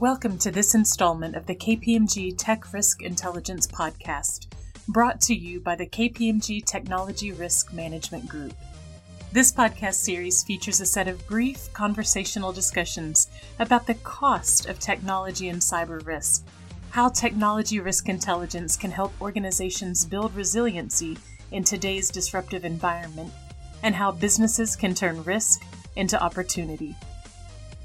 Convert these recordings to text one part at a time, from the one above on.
Welcome to this installment of the KPMG Tech Risk Intelligence Podcast, brought to you by the KPMG Technology Risk Management Group. This podcast series features a set of brief conversational discussions about the cost of technology and cyber risk, how technology risk intelligence can help organizations build resiliency in today's disruptive environment, and how businesses can turn risk into opportunity.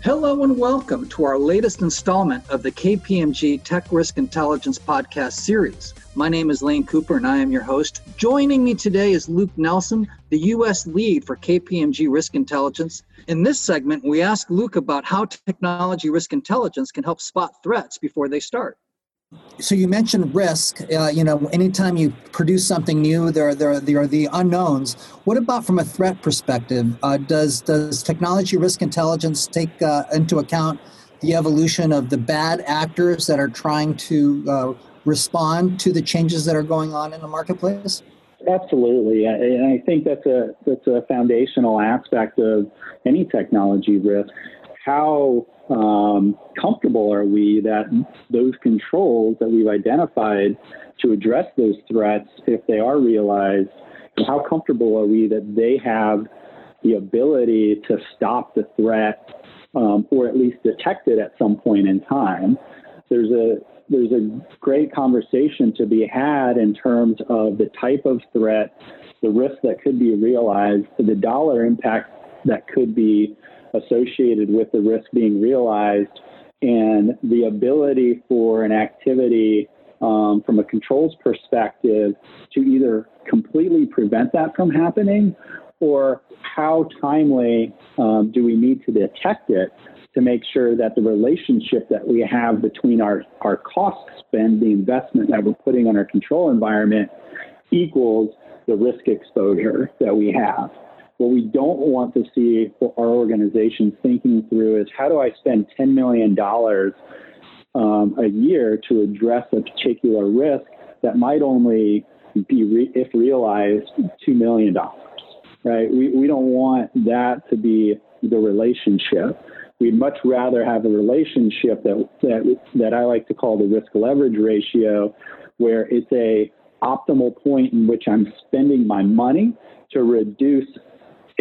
Hello and welcome to our latest installment of the KPMG Tech Risk Intelligence podcast series. My name is Lane Cooper and I am your host. Joining me today is Luke Nelson, the U.S. lead for KPMG Risk Intelligence. In this segment, we ask Luke about how technology risk intelligence can help spot threats before they start so you mentioned risk. Uh, you know, anytime you produce something new, there, there, there are the unknowns. What about from a threat perspective? Uh, does does technology risk intelligence take uh, into account the evolution of the bad actors that are trying to uh, respond to the changes that are going on in the marketplace? Absolutely, and I think that's a that's a foundational aspect of any technology risk. How um, comfortable are we that those controls that we've identified to address those threats, if they are realized, how comfortable are we that they have the ability to stop the threat um, or at least detect it at some point in time? There's a there's a great conversation to be had in terms of the type of threat, the risk that could be realized, the dollar impact that could be associated with the risk being realized and the ability for an activity um, from a controls perspective to either completely prevent that from happening or how timely um, do we need to detect it to make sure that the relationship that we have between our, our cost spend, the investment that we're putting on our control environment, equals the risk exposure that we have. What we don't want to see for our organization thinking through is how do I spend $10 million um, a year to address a particular risk that might only be, re- if realized, $2 million, right? We, we don't want that to be the relationship. We'd much rather have a relationship that, that, that I like to call the risk leverage ratio, where it's a optimal point in which I'm spending my money to reduce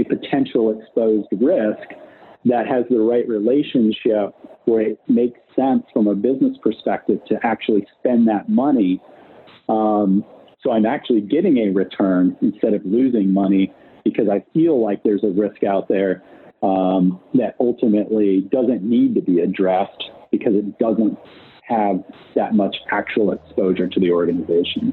a potential exposed risk that has the right relationship where it makes sense from a business perspective to actually spend that money. Um, so I'm actually getting a return instead of losing money because I feel like there's a risk out there um, that ultimately doesn't need to be addressed because it doesn't have that much actual exposure to the organization.